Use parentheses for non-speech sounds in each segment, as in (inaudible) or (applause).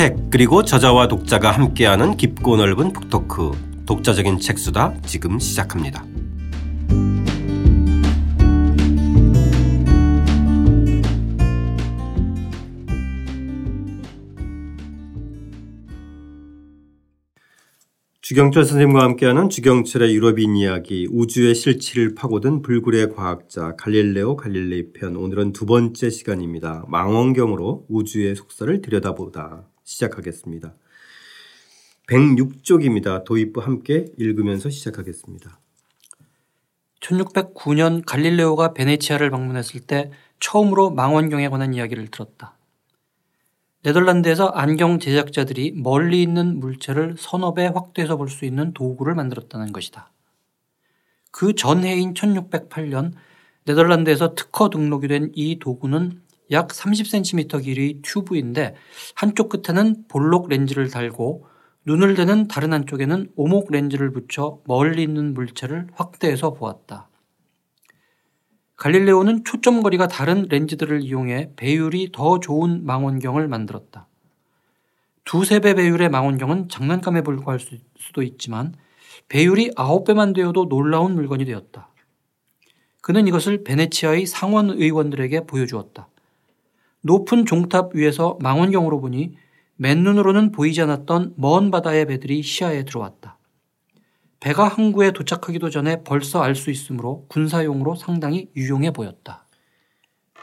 책 그리고 저자와 독자가 함께하는 깊고 넓은 북토크 독자적인 책수다 지금 시작합니다. 주경철 선생님과 함께하는 주경철의 유럽인 이야기 우주의 실체를 파고든 불굴의 과학자 갈릴레오 갈릴레이 편 오늘은 두 번째 시간입니다. 망원경으로 우주의 속살을 들여다보다 시작하겠습니다. 106쪽입니다. 도입부 함께 읽으면서 시작하겠습니다. 1609년 갈릴레오가 베네치아를 방문했을 때 처음으로 망원경에 관한 이야기를 들었다. 네덜란드에서 안경 제작자들이 멀리 있는 물체를 서너 배 확대해서 볼 수 있는 도구를 만들었다는 것이다. 그 전해인 1608년 네덜란드에서 특허 등록이 된 이 도구는 약 30cm 길이의 튜브인데 한쪽 끝에는 볼록 렌즈를 달고 눈을 대는 다른 한쪽에는 오목 렌즈를 붙여 멀리 있는 물체를 확대해서 보았다. 갈릴레오는 초점 거리가 다른 렌즈들을 이용해 배율이 더 좋은 망원경을 만들었다. 두세 배 배율의 망원경은 장난감에 불과할 수도 있지만 배율이 아홉 배만 되어도 놀라운 물건이 되었다. 그는 이것을 베네치아의 상원 의원들에게 보여주었다. 높은 종탑 위에서 망원경으로 보니 맨눈으로는 보이지 않았던 먼 바다의 배들이 시야에 들어왔다. 배가 항구에 도착하기도 전에 벌써 알 수 있으므로 군사용으로 상당히 유용해 보였다.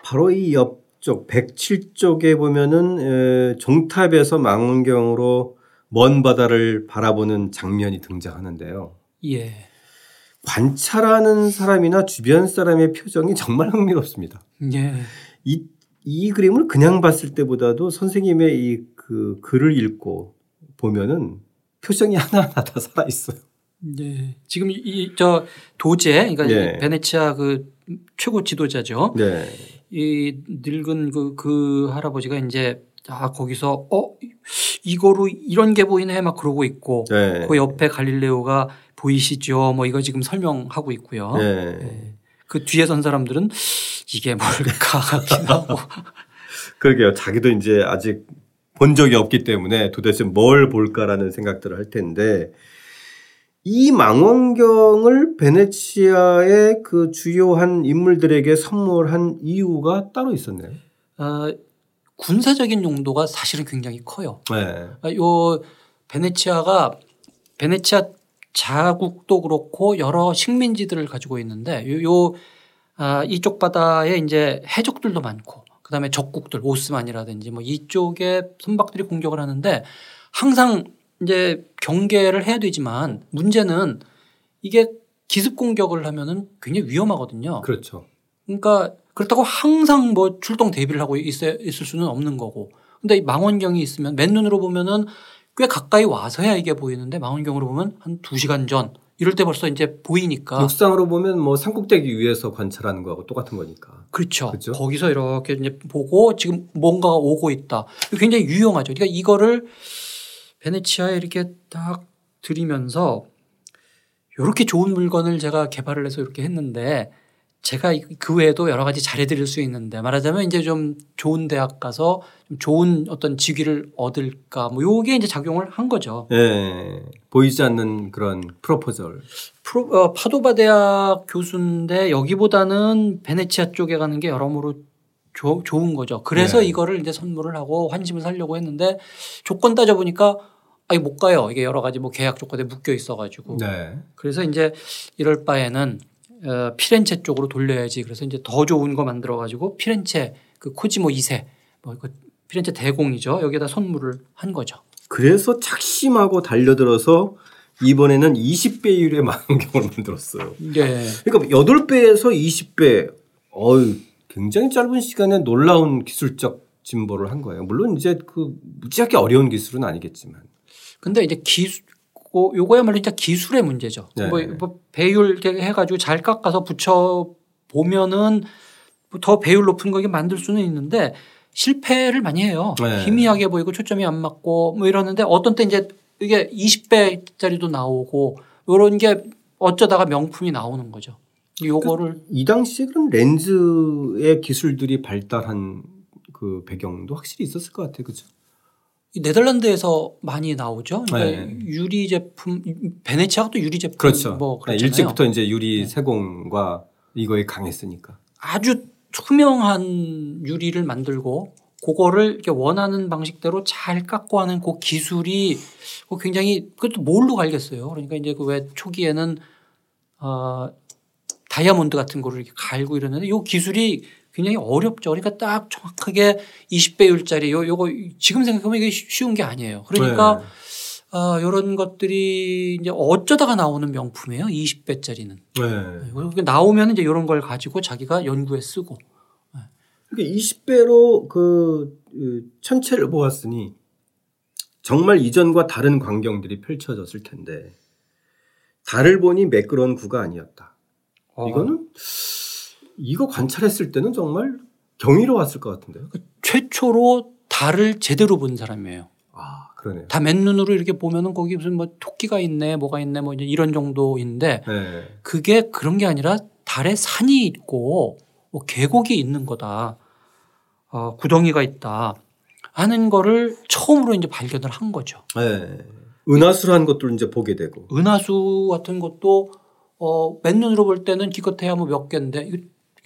바로 이 옆쪽 107쪽에 보면은 종탑에서 망원경으로 먼 바다를 바라보는 장면이 등장하는데요. 예. 관찰하는 사람이나 주변 사람의 표정이 정말 흥미롭습니다. 예. 이, 이 그림을 그냥 봤을 때보다도 선생님의 이 그 글을 읽고 보면은 표정이 (laughs) 하나하나 다 살아 있어요. 네. 지금 이 저 도제 그러니까 네. 베네치아 그 최고 지도자죠. 네. 이 늙은 그, 그 할아버지가 이제 아 거기서 어 이거로 이런 게 보이네 막 그러고 있고 네. 그 옆에 갈릴레오가 보이시죠? 뭐 이거 지금 설명하고 있고요. 네. 네. 그 뒤에 선 사람들은 이게 뭘까 (laughs) 하긴 하고. 그러게요. 자기도 이제 아직 본 적이 없기 때문에 도대체 뭘 볼까라는 생각들을 할 텐데 이 망원경을 베네치아의 그 주요한 인물들에게 선물한 이유가 따로 있었네요. 어, 군사적인 용도가 사실은 굉장히 커요. 네. 아, 요 베네치아가 베네치아 자국도 그렇고 여러 식민지들을 가지고 있는데 요, 요 아, 이쪽 바다에 이제 해적들도 많고 그다음에 적국들 오스만이라든지 뭐 이쪽에 선박들이 공격을 하는데 항상 이제 경계를 해야 되지만 문제는 이게 기습 공격을 하면은 굉장히 위험하거든요. 그렇죠. 그러니까 그렇다고 항상 뭐 출동 대비를 하고 있어 있을 수는 없는 거고. 근데 이 망원경이 있으면 맨눈으로 보면은 꽤 가까이 와서야 이게 보이는데 망원경으로 보면 한두 시간 전 이럴 때 벌써 이제 보이니까. 육상으로 보면 뭐 산꼭대기 위에서 관찰하는 거하고 똑같은 거니까. 그렇죠. 그렇죠? 거기서 이렇게 이제 보고 지금 뭔가가 오고 있다. 굉장히 유용하죠. 그러니까 이거를 베네치아에 이렇게 딱 들이면서 이렇게 좋은 물건을 제가 개발을 해서 이렇게 했는데 제가 그 외에도 여러 가지 잘해드릴 수 있는데 말하자면 이제 좀 좋은 대학 가서 좀 좋은 어떤 직위를 얻을까 뭐 요게 이제 작용을 한 거죠. 예. 보이지 않는 그런 프로포절. 프로, 어, 파도바 대학 교수인데 여기보다는 베네치아 쪽에 가는 게 여러모로 조, 좋은 거죠. 그래서 네. 이거를 이제 선물을 하고 환심을 살려고 했는데 조건 따져보니까 아니 못 가요. 이게 여러 가지 뭐 계약 조건에 묶여 있어가지고. 네. 그래서 이제 이럴 바에는 어, 피렌체 쪽으로 돌려야지. 그래서 이제 더 좋은 거 만들어 가지고 피렌체 그 코지모 2세 뭐 그 피렌체 대공이죠. 여기에다 선물을 한 거죠. 그래서 착심하고 달려들어서 이번에는 20배율의 망원경을 (laughs) 만들었어요. 네. 그러니까 8배에서 20배. 어유 굉장히 짧은 시간에 놀라운 기술적 진보를 한 거예요. 물론 이제 그 무지하게 어려운 기술은 아니겠지만. 근데 이제 기술 요거야말로 진짜 기술의 문제죠. 네. 뭐, 뭐 배율 해가지고 잘 깎아서 붙여 보면은 더 배율 높은 거 이게 만들 수는 있는데 실패를 많이 해요. 네. 희미하게 보이고 초점이 안 맞고 뭐 이러는데 어떤 때 이제 이게 20배짜리도 나오고 요런 게 어쩌다가 명품이 나오는 거죠. 요거를 그, 이 당시에 그런 렌즈의 기술들이 발달한 그 배경도 확실히 있었을 것 같아요. 그죠? 네덜란드에서 많이 나오죠. 그러니까 네. 유리 제품 베네치아가 또 유리 제품 그렇죠. 뭐 네, 그렇잖아요. 일찍부터 이제 유리 세공과 이거에 강했으니까. 아주 투명한 유리를 만들고 그거를 이렇게 원하는 방식대로 잘 깎고 하는 그 기술이 그 굉장히 그것도 뭘로 갈겠어요. 그러니까 이제 그 왜 초기에는 어 다이아몬드 같은 거를 이렇게 갈고 이러는데 이 기술이 굉장히 어렵죠. 그러니까 딱 정확하게 20배율짜리 요 요거 지금 생각하면 이게 쉬- 쉬운 게 아니에요. 그러니까 네. 어 요런 것들이 이제 어쩌다가 나오는 명품이에요. 20배짜리는. 네. 나오면 이제 이런 걸 가지고 자기가 연구에 쓰고 그러니까 20배로 그, 그 천체를 보았으니 정말 이전과 다른 광경들이 펼쳐졌을 텐데 달을 보니 매끄러운 구가 아니었다. 어. 이거는 이거 관찰했을 때는 정말 경이로웠을 것 같은데요. 최초로 달을 제대로 본 사람이에요. 아 그러네요. 다 맨눈으로 이렇게 보면은 거기 무슨 뭐 토끼가 있네, 뭐가 있네, 뭐 이런 정도인데 네. 그게 그런 게 아니라 달에 산이 있고 뭐 계곡이 있는 거다, 어, 구덩이가 있다 하는 거를 처음으로 이제 발견을 한 거죠. 네. 은하수란 것들을 이제 보게 되고. 은하수 같은 것도 어, 맨눈으로 볼 때는 기껏해야 뭐 몇 개인데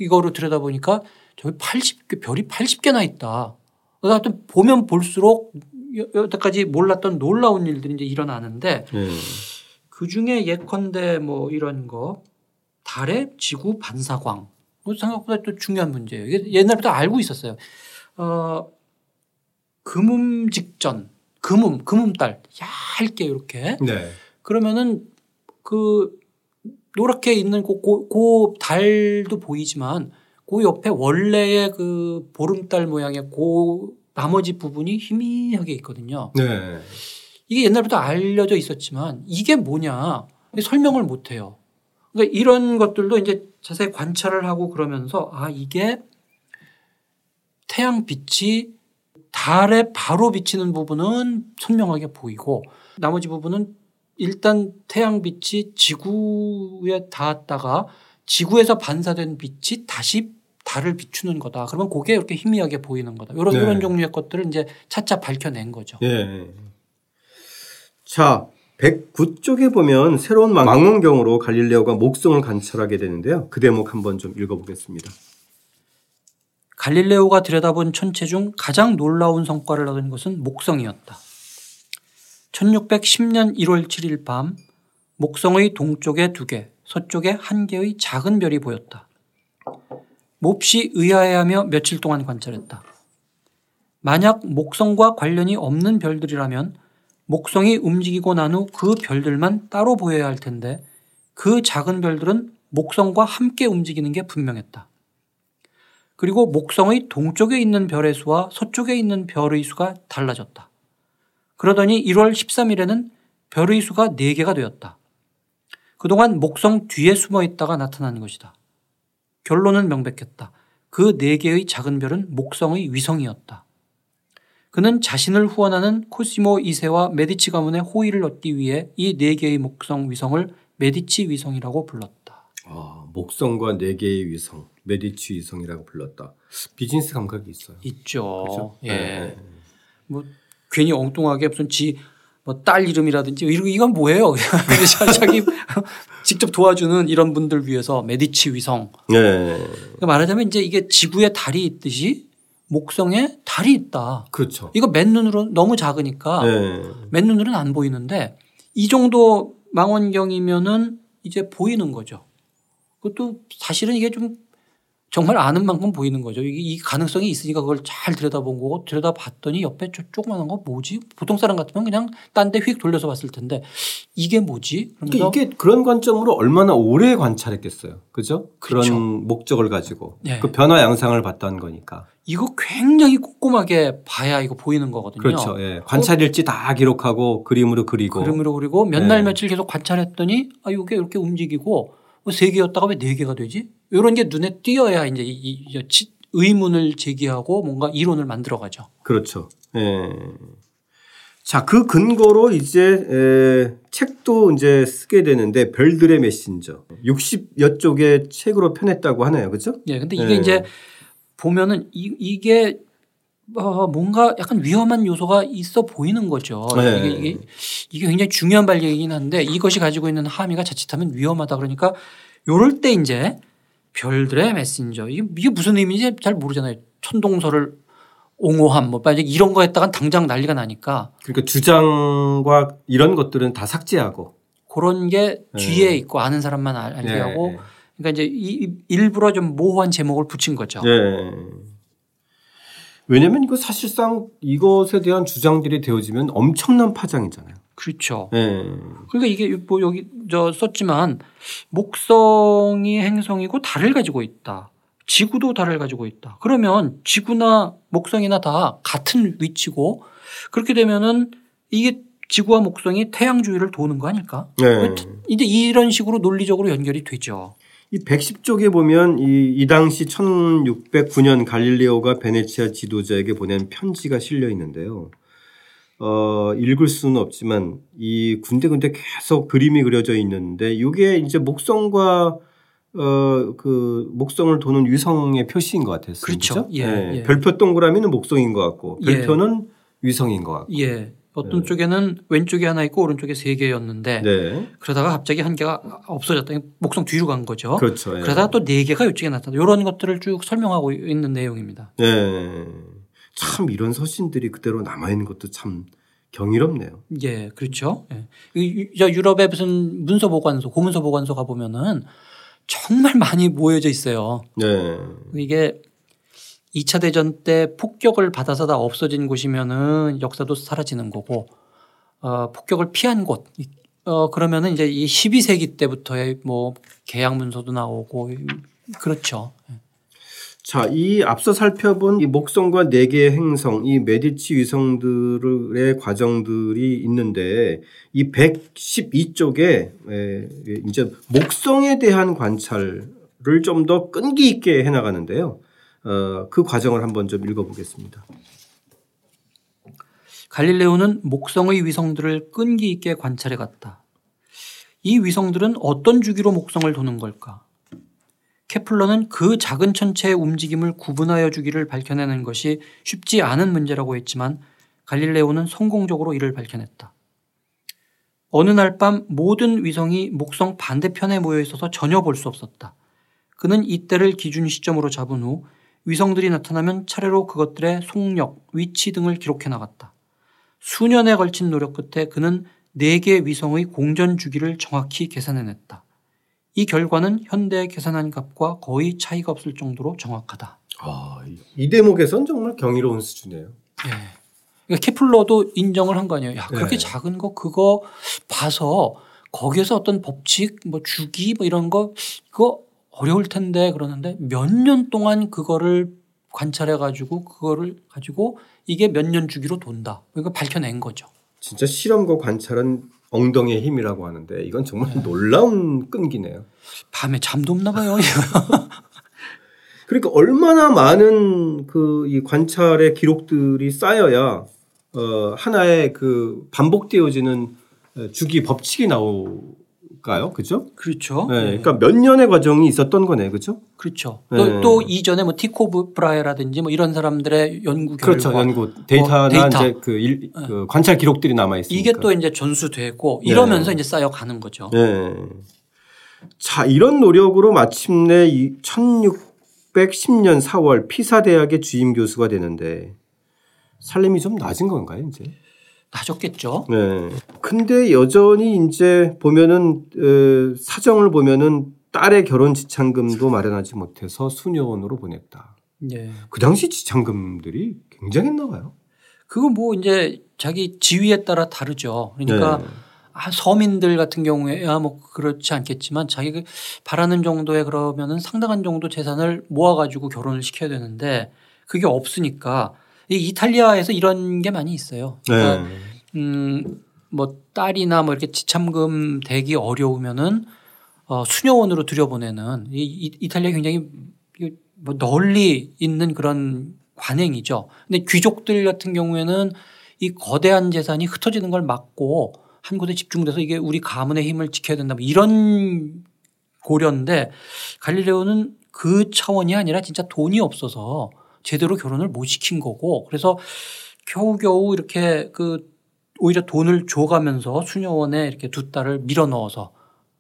이거, 이거로 들여다보니까 저기 80개 별이 80개나 있다. 그래서 하여튼 보면 볼수록 여- 여태까지 몰랐던 놀라운 일들이 이제 일어나는데 네. 그 중에 예컨대 뭐 이런 거 달의 지구 반사광 생각보다 또 중요한 문제예요. 이게 옛날부터 알고 있었어요. 어, 금음 직전 금음 금음달 얇게 이렇게 네. 그러면은 그 노랗게 있는 그, 그, 그 달도 보이지만 그 옆에 원래의 그 보름달 모양의 그 나머지 부분이 희미하게 있거든요. 네. 이게 옛날부터 알려져 있었지만 이게 뭐냐 설명을 못 해요. 그러니까 이런 것들도 이제 자세히 관찰을 하고 그러면서 아 이게 태양 빛이 달에 바로 비치는 부분은 선명하게 보이고 나머지 부분은 일단 태양 빛이 지구에 닿았다가 지구에서 반사된 빛이 다시 달을 비추는 거다. 그러면 그게 이렇게 희미하게 보이는 거다. 이런 네. 이런 종류의 것들을 이제 차차 밝혀낸 거죠. 예. 자, 109쪽에 보면 새로운 망- 망원경으로 갈릴레오가 목성을 관찰하게 되는데요. 그 대목 한번 좀 읽어보겠습니다. 갈릴레오가 들여다본 천체 중 가장 놀라운 성과를 얻은 것은 목성이었다. 1610년 1월 7일 밤 목성의 동쪽에 두 개, 서쪽에 한 개의 작은 별이 보였다. 몹시 의아해하며 며칠 동안 관찰했다. 만약 목성과 관련이 없는 별들이라면 목성이 움직이고 난 후 그 별들만 따로 보여야 할 텐데 그 작은 별들은 목성과 함께 움직이는 게 분명했다. 그리고 목성의 동쪽에 있는 별의 수와 서쪽에 있는 별의 수가 달라졌다. 그러더니 1월 13일에는 별의 수가 4개가 되었다. 그동안 목성 뒤에 숨어 있다가 나타난 것이다. 결론은 명백했다. 그 4개의 작은 별은 목성의 위성이었다. 그는 자신을 후원하는 코시모 2세와 메디치 가문의 호의를 얻기 위해 이 4개의 목성 위성을 메디치 위성이라고 불렀다. 아, 목성과 네 개의 위성, 메디치 위성이라고 불렀다. 비즈니스 감각이 있어요. 있죠. 그렇죠? 예. 네. 뭐 괜히 엉뚱하게 무슨 지 뭐 딸 이름이라든지 이런 이건 뭐예요? (laughs) 자기 직접 도와주는 이런 분들 위해서 메디치 위성. 네. 그러니까 말하자면 이제 이게 지구에 달이 있듯이 목성에 달이 있다. 그렇죠. 이거 맨눈으로 너무 작으니까 네. 맨눈으로는 안 보이는데 이 정도 망원경이면은 이제 보이는 거죠. 그것도 사실은 이게 좀 정말 아는 만큼 보이는 거죠. 이게 이 가능성이 있으니까 그걸 잘 들여다본 거고 들여다봤더니 옆에 저 조그마한 거 뭐지? 보통 사람 같으면 그냥 딴 데 휙 돌려서 봤을 텐데 이게 뭐지? 그러니까 이게 그런 관점으로 얼마나 오래 관찰했겠어요. 그죠? 그런 그렇죠. 목적을 가지고 네. 그 변화 양상을 봤다는 거니까. 이거 굉장히 꼼꼼하게 봐야 이거 보이는 거거든요. 그렇죠. 예. 관찰일지 다 기록하고 그림으로 그리고. 그림으로 그리고 몇날 네. 며칠 계속 관찰했더니 아 이게 이렇게 움직이고 뭐 세 개였다가 왜 네 개가 되지? 이런 게 눈에 띄어야 이제 이, 이- 의문을 제기하고 뭔가 이론을 만들어 가죠. 그렇죠. 예. 자, 그 근거로 이제 에, 책도 이제 쓰게 되는데 별들의 메신저 60여 쪽의 책으로 펴냈다고 하네요. 그죠? 예, 근데 이게 네. 이제 보면은 이, 이게 어, 뭔가 약간 위험한 요소가 있어 보이는 거죠. 네. 이게, 이게, 이게 굉장히 중요한 발견이긴 한데 이것이 가지고 있는 함의가 자칫하면 위험하다 그러니까 요럴 때 이제 별들의 메신저 이게, 이게 무슨 의미인지 잘 모르잖아요. 천동설을 옹호함 뭐 이런 거 했다간 당장 난리가 나니까 그러니까 주장과 이런 것들은 다 삭제하고. 그런 게 네. 뒤에 있고 아는 사람만 알- 알게 네. 하고 그러니까 이제 이, 이- 일부러 좀 모호한 제목을 붙인 거죠. 네. 왜냐면 이거 사실상 이것에 대한 주장들이 되어지면 엄청난 파장이잖아요. 그렇죠. 네. 그러니까 이게 뭐 여기 저 썼지만 목성이 행성이고 달을 가지고 있다. 지구도 달을 가지고 있다. 그러면 지구나 목성이나 다 같은 위치고 그렇게 되면은 이게 지구와 목성이 태양 주위를 도는 거 아닐까? 네. 이제 이런 식으로 논리적으로 연결이 되죠. 이 110쪽에 보면 이, 이 당시 1609년 갈릴레오가 베네치아 지도자에게 보낸 편지가 실려 있는데요. 어, 읽을 수는 없지만 이 군데군데 계속 그림이 그려져 있는데 이게 이제 목성과 어, 그 목성을 도는 위성의 표시인 것 같았어요. 그렇죠. 예, 네. 예. 별표 동그라미는 목성인 것 같고 예. 별표는 위성인 것 같고. 예. 어떤 네. 쪽에는 왼쪽에 하나 있고 오른쪽에 세 개였는데 네. 그러다가 갑자기 한 개가 없어졌다. 목성 뒤로 간 거죠. 그렇죠. 예. 어? 그러다가 또 네 개가 이쪽에 나타나. 이런 것들을 쭉 설명하고 있는 내용입니다. 네. 참 이런 서신들이 그대로 남아 있는 것도 참 경이롭네요. 예, 그렇죠. 예. 유럽의 무슨 문서 보관소, 고문서 보관소 가 보면은 정말 많이 모여져 있어요. 네. 이게 2차 대전 때 폭격을 받아서 다 없어진 곳이면은 역사도 사라지는 거고, 어, 폭격을 피한 곳, 이- 어, 그러면은 이제 이 12세기 때부터의 뭐 계약 문서도 나오고, 그렇죠. 자, 이 앞서 살펴본 이 목성과 네 개의 행성, 이 메디치 위성들의 과정들이 있는데 이 112쪽에 이제 목성에 대한 관찰을 좀 더 끈기 있게 해 나가는데요. 어, 그 과정을 한번 좀 읽어보겠습니다. 갈릴레오는 목성의 위성들을 끈기 있게 관찰해 갔다. 이 위성들은 어떤 주기로 목성을 도는 걸까? 케플러는 그 작은 천체의 움직임을 구분하여 주기를 밝혀내는 것이 쉽지 않은 문제라고 했지만 갈릴레오는 성공적으로 이를 밝혀냈다. 어느 날 밤 모든 위성이 목성 반대편에 모여 있어서 전혀 볼 수 없었다. 그는 이때를 기준 시점으로 잡은 후 위성들이 나타나면 차례로 그것들의 속력, 위치 등을 기록해 나갔다. 수년에 걸친 노력 끝에 그는 네 개의 위성의 공전 주기를 정확히 계산해냈다. 이 결과는 현대 계산한 값과 거의 차이가 없을 정도로 정확하다. 아, 이 대목에선 정말 경이로운 수준이에요. 예. 그러니까 케플러도 인정을 한 거 아니에요. 야, 그렇게 네. 작은 거 그거 봐서 거기에서 어떤 법칙, 뭐 주기 뭐 이런 거 그거 어려울 텐데 그러는데 몇 년 동안 그거를 관찰해 가지고 그거를 가지고 이게 몇 년 주기로 돈다. 이거 밝혀낸 거죠. 진짜 실험과 관찰은 엉덩이의 힘이라고 하는데 이건 정말 놀라운 끈기네요. 밤에 잠도 없나 봐요. (laughs) (laughs) 그러니까 얼마나 많은 그 이 관찰의 기록들이 쌓여야 어 하나의 그 반복되어지는 주기 법칙이 나 올까요? 그죠? 그렇죠. 네. 그러니까 몇 년의 과정이 있었던 거네. 그죠? 그렇죠. 네. 또, 또 이전에 뭐 티코 브라이라든지 뭐 이런 사람들의 연구 결과 그렇죠. 연구 데이터나 뭐 데이터. 이제 그, 일, 그 관찰 기록들이 남아 있으니까. 이게 또 이제 전수되고 이러면서 이제 쌓여 가는 거죠. 네. 자, 이런 노력으로 마침내 이 1610년 4월 피사 대학의 주임 교수가 되는데 살림이 좀 낮은 건가요, 이제? 나졌겠죠. 네. 근데 여전히 이제 보면은 어, 사정을 보면은 딸의 결혼 지참금도 마련하지 못해서 수녀원으로 보냈다. 예. 그 당시 지참금들이 굉장했나 봐요. 그거 뭐 이제 자기 지위에 따라 다르죠. 그러니까 네. 아, 서민들 같은 경우에 야 뭐 그렇지 않겠지만 자기가 바라는 정도의 그러면은 상당한 정도 재산을 모아가지고 결혼을 시켜야 되는데 그게 없으니까 이 이탈리아에서 이런 게 많이 있어요. 그러니까 네. 음, 뭐 딸이나 뭐 이렇게 지참금 대기 어려우면은 어, 수녀원으로 들여보내는 이, 이 이탈리아 굉장히 이뭐 널리 있는 그런 관행이죠. 근데 귀족들 같은 경우에는 이 거대한 재산이 흩어지는 걸 막고 한 곳에 집중돼서 이게 우리 가문의 힘을 지켜야 된다. 뭐 이런 고려인데 갈릴레오는 그 차원이 아니라 진짜 돈이 없어서 제대로 결혼을 못 시킨 거고 그래서 겨우겨우 이렇게 그 오히려 돈을 줘가면서 수녀원에 이렇게 두 딸을 밀어 넣어서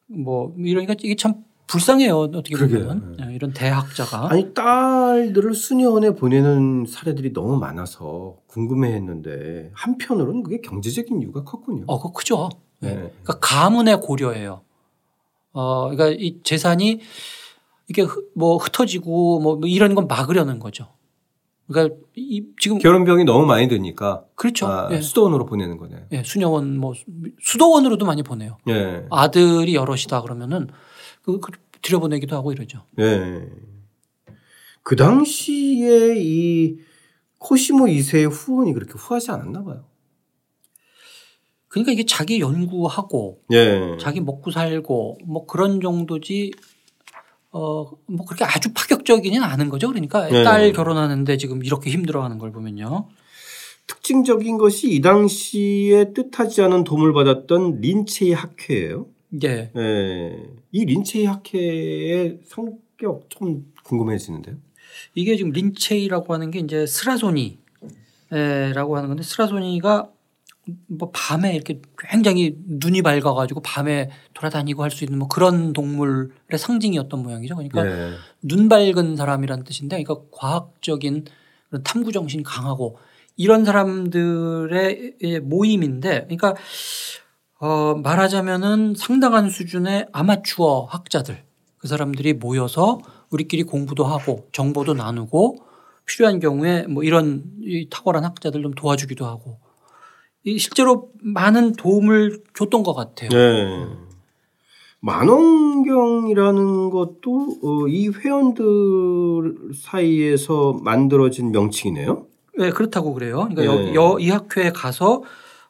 뭐 이러니까 이게 참 불쌍해요. 어떻게 보면 네. 이런 대학자가 아니 딸들을 수녀원에 보내는 사례들이 너무 많아서 궁금해했는데 한편으로는 그게 경제적인 이유가 컸군요. 어, 그 크죠. 네. 그러니까 가문의 고려예요. 어, 그러니까 이 재산이 이게 뭐 흩어지고 뭐 이런 건 막으려는 거죠. 그러니까 이 지금 결혼병이 너무 많이 드니까 그렇죠. 아, 예. 수도원으로 보내는 거네요. 예, 수녀원 뭐 수도원으로도 많이 보내요. 예. 아들이 여럿이다 그러면은 그, 그 들여보내기도 하고 이러죠. 예. 그 당시에 이 코시모 2세의 후원이 그렇게 후하지 않았나 봐요. 그러니까 이게 자기 연구하고 예. 자기 먹고 살고 뭐 그런 정도지 어, 뭐 그렇게 아주 파격적이는 않은 거죠. 그러니까 네. 딸 결혼하는데 지금 이렇게 힘들어하는 걸 보면요. 특징적인 것이 이 당시에 뜻하지 않은 도움을 받았던 린체이 학회예요. 네. 네. 이 린체이 학회의 성격 좀 궁금해지는데요. 이게 지금 린체이라고 하는 게 이제 스라소니라고 하는 건데 스라소니가 뭐 밤에 이렇게 굉장히 눈이 밝아가지고 밤에 돌아다니고 할 수 있는 뭐 그런 동물의 상징이었던 모양이죠. 그러니까 네. 눈 밝은 사람이라는 뜻인데 그러니까 과학적인 그런 탐구 정신이 강하고 이런 사람들의 모임인데 그러니까 어 말하자면은 상당한 수준의 아마추어 학자들 그 사람들이 모여서 우리끼리 공부도 하고 정보도 나누고 필요한 경우에 뭐 이런 탁월한 학자들 좀 도와주기도 하고 실제로 많은 도움을 줬던 것 같아요. 네. 만원경이라는 것도 어, 이 회원들 사이에서 만들어진 명칭이네요. 네, 그렇다고 그래요. 그러니까 네. 여, 이 학회에 가서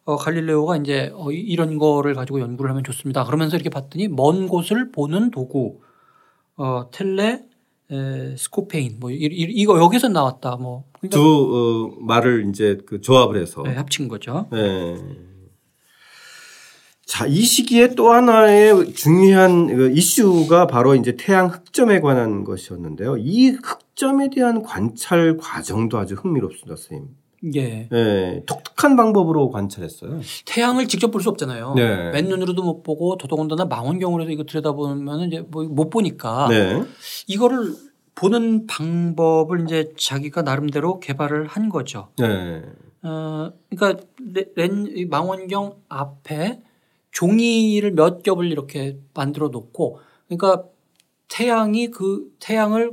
어, 갈릴레오가 이제 어, 이런 거를 가지고 연구를 하면 좋습니다. 그러면서 이렇게 봤더니 먼 곳을 보는 도구, 어, 텔레, 에, 스코페인 뭐 이, 이, 거 여기서 나왔다. 뭐 그러니까 두 어, 말을 이제 그 조합을 해서 네, 합친 거죠. 네. 자, 이 시기에 또 하나의 중요한 그 이슈가 바로 이제 태양 흑점에 관한 것이었는데요. 이 흑점에 대한 관찰 과정도 아주 흥미롭습니다, 선생님. 예. 예. 독특한 방법으로 관찰했어요. 태양을 직접 볼 수 없잖아요. 네. 맨눈으로도 못 보고 더더군다나 망원경으로도 이거 들여다보면 이제 뭐 못 보니까 네. 이거를 보는 방법을 이제 자기가 나름대로 개발을 한 거죠. 네. 어, 그러니까 렌, 망원경 앞에 종이를 몇 겹을 이렇게 만들어 놓고 그러니까 태양이 그 태양을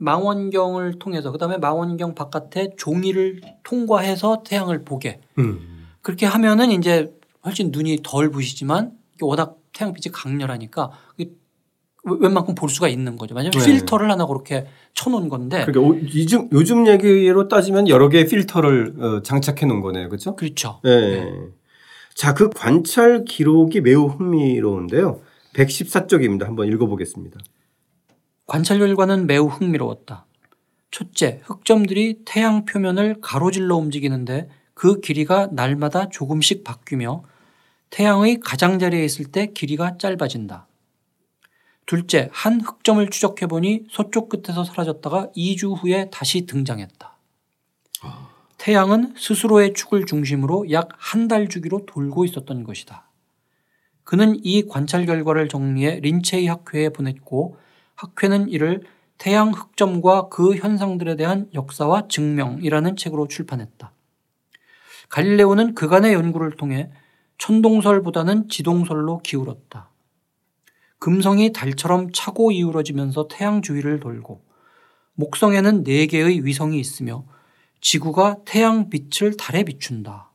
망원경을 통해서 그다음에 망원경 바깥에 종이를 통과해서 태양을 보게 음. 그렇게 하면은 이제 훨씬 눈이 덜 부시지만 워낙 태양빛이 강렬하니까 웬만큼 볼 수가 있는 거죠. 만약 네. 필터를 하나 그렇게 쳐놓은 건데. 그러니까 요즘, 요즘 얘기로 따지면 여러 개의 필터를 어, 장착해 놓은 거네요. 그렇죠? 그렇죠. 네. 네. 자, 그 관찰 기록이 매우 흥미로운데요. 114쪽입니다. 한번 읽어보겠습니다. 관찰 결과는 매우 흥미로웠다. 첫째, 흑점들이 태양 표면을 가로질러 움직이는데 그 길이가 날마다 조금씩 바뀌며 태양의 가장자리에 있을 때 길이가 짧아진다. 둘째, 한 흑점을 추적해 보니 서쪽 끝에서 사라졌다가 2주 후에 다시 등장했다. 태양은 스스로의 축을 중심으로 약 한 달 주기로 돌고 있었던 것이다. 그는 이 관찰 결과를 정리해 린체이 학회에 보냈고 학회는 이를 태양 흑점과 그 현상들에 대한 역사와 증명이라는 책으로 출판했다. 갈릴레오는 그간의 연구를 통해 천동설보다는 지동설로 기울었다. 금성이 달처럼 차고 이우러지면서 태양 주위를 돌고 목성에는 네 개의 위성이 있으며 지구가 태양 빛을 달에 비춘다.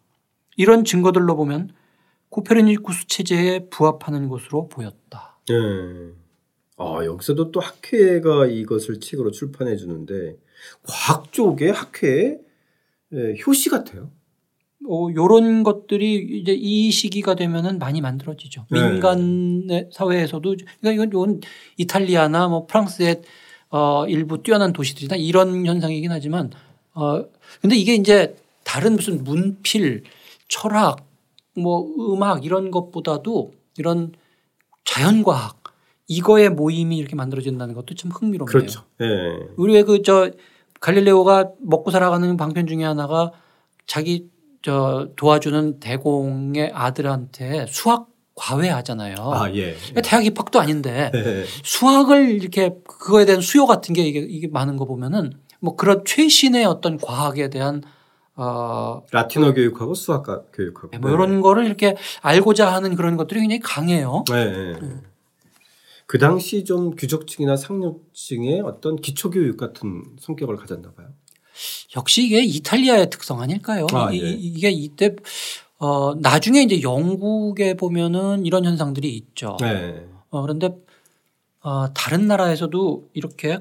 이런 증거들로 보면 코페르니쿠스 체제에 부합하는 것으로 보였다. 네. 아, 여기서도 또 학회가 이것을 책으로 출판해 주는데 과학 쪽의 학회 예, 효시 같아요. 어, 요런 것들이 이제 이 시기가 되면은 많이 만들어지죠. 네. 민간 사회에서도 그러니까 이건 이탈리아나 뭐 프랑스의 어, 일부 뛰어난 도시들이나 이런 현상이긴 하지만 어, 근데 이게 이제 다른 무슨 문필, 철학, 뭐 음악 이런 것보다도 이런 자연과학 이거의 모임이 이렇게 만들어진다는 것도 참 흥미롭네요. 그렇죠. 네. 우리 왜그저 갈릴레오가 먹고 살아가는 방편 중에 하나가 자기 저 도와주는 대공의 아들한테 수학 과외하잖아요. 아, 예. 그러니까 대학 입학도 아닌데 네. (laughs) 수학을 이렇게 그거에 대한 수요 같은 게 이게, 이게 많은 거 보면은 뭐 그런 최신의 어떤 과학에 대한 어, 라틴어 교육하고 수학 가- 교육하고. 뭐 이런 거를 이렇게 알고자 하는 그런 것들이 굉장히 강해요. 네. 네. 그 당시 좀 귀족층이나 상류층의 어떤 기초 교육 같은 성격을 가졌나 봐요. 역시 이게 이탈리아의 특성 아닐까요? 아, 이- 예. 이게 이때 어 나중에 이제 영국에 보면은 이런 현상들이 있죠. 네. 어 그런데 어 다른 나라에서도 이렇게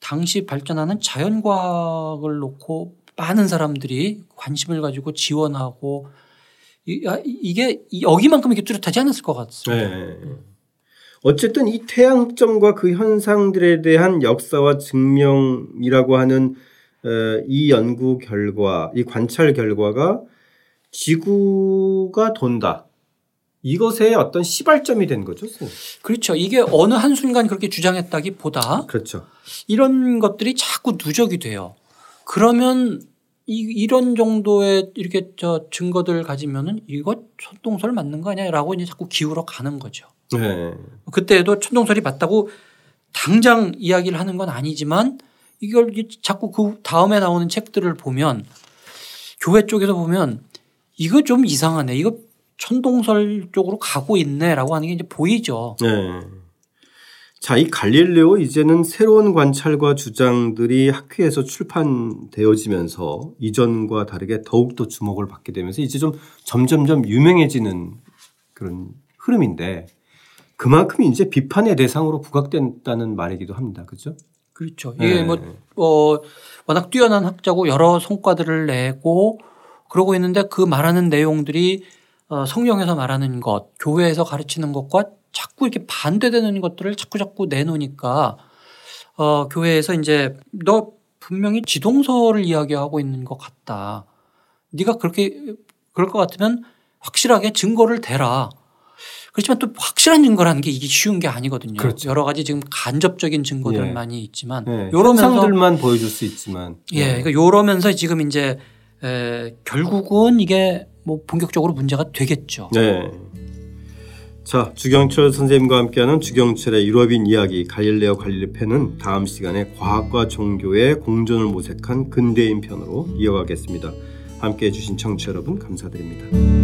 당시 발전하는 자연과학을 놓고 많은 사람들이 관심을 가지고 지원하고 이, 아, 이게 여기만큼 이렇게 뚜렷하지 않았을 것 같습니다. 네. 어쨌든 이 태양점과 그 현상들에 대한 역사와 증명이라고 하는 어, 이 연구 결과, 이 관찰 결과가 지구가 돈다. 이것의 어떤 시발점이 된 거죠. 선생님. 그렇죠. 이게 어느 한순간 그렇게 주장했다기보다 그렇죠. 이런 것들이 자꾸 누적이 돼요. 그러면 이, 이런 정도의 이렇게 저 증거들 가지면은 이거 천동설 맞는 거 아니야 라고 이제 자꾸 기울어 가는 거죠. 네. 그때도 천동설이 맞다고 당장 이야기를 하는 건 아니지만 이걸 자꾸 그 다음에 나오는 책들을 보면 교회 쪽에서 보면 이거 좀 이상하네. 이거 천동설 쪽으로 가고 있네라고 하는 게 이제 보이죠. 네. 자, 이 갈릴레오 이제는 새로운 관찰과 주장들이 학회에서 출판되어지면서 이전과 다르게 더욱더 주목을 받게 되면서 이제 좀 점점점 유명해지는 그런 흐름인데 그만큼 이제 비판의 대상으로 부각된다는 말이기도 합니다. 그죠? 그렇죠. 이게 네. 뭐, 어, 워낙 뛰어난 학자고 여러 성과들을 내고 그러고 있는데 그 말하는 내용들이 어, 성경에서 말하는 것, 교회에서 가르치는 것과 자꾸 이렇게 반대되는 것들을 자꾸 자꾸 내놓으니까 어, 교회에서 이제 너 분명히 지동설을 이야기하고 있는 것 같다. 네가 그렇게 그럴 것 같으면 확실하게 증거를 대라. 그렇지만 또 확실한 증거라는 게 이게 쉬운 게 아니거든요. 그렇죠. 여러 가지 지금 간접적인 증거들은 예. 많이 있지만 네. 요러면서 현상들만 보여줄 수 있지만 예, 네. 그러니까 요러면서 지금 이제 에, 결국은 이게 뭐 본격적으로 문제가 되겠죠. 네. 자, 주경철 선생님과 함께하는 주경철의 유럽인 이야기 갈릴레오 갈릴리페는 다음 시간에 과학과 종교의 공존을 모색한 근대인 편으로 이어가겠습니다. 함께 해 주신 청취자 여러분 감사드립니다.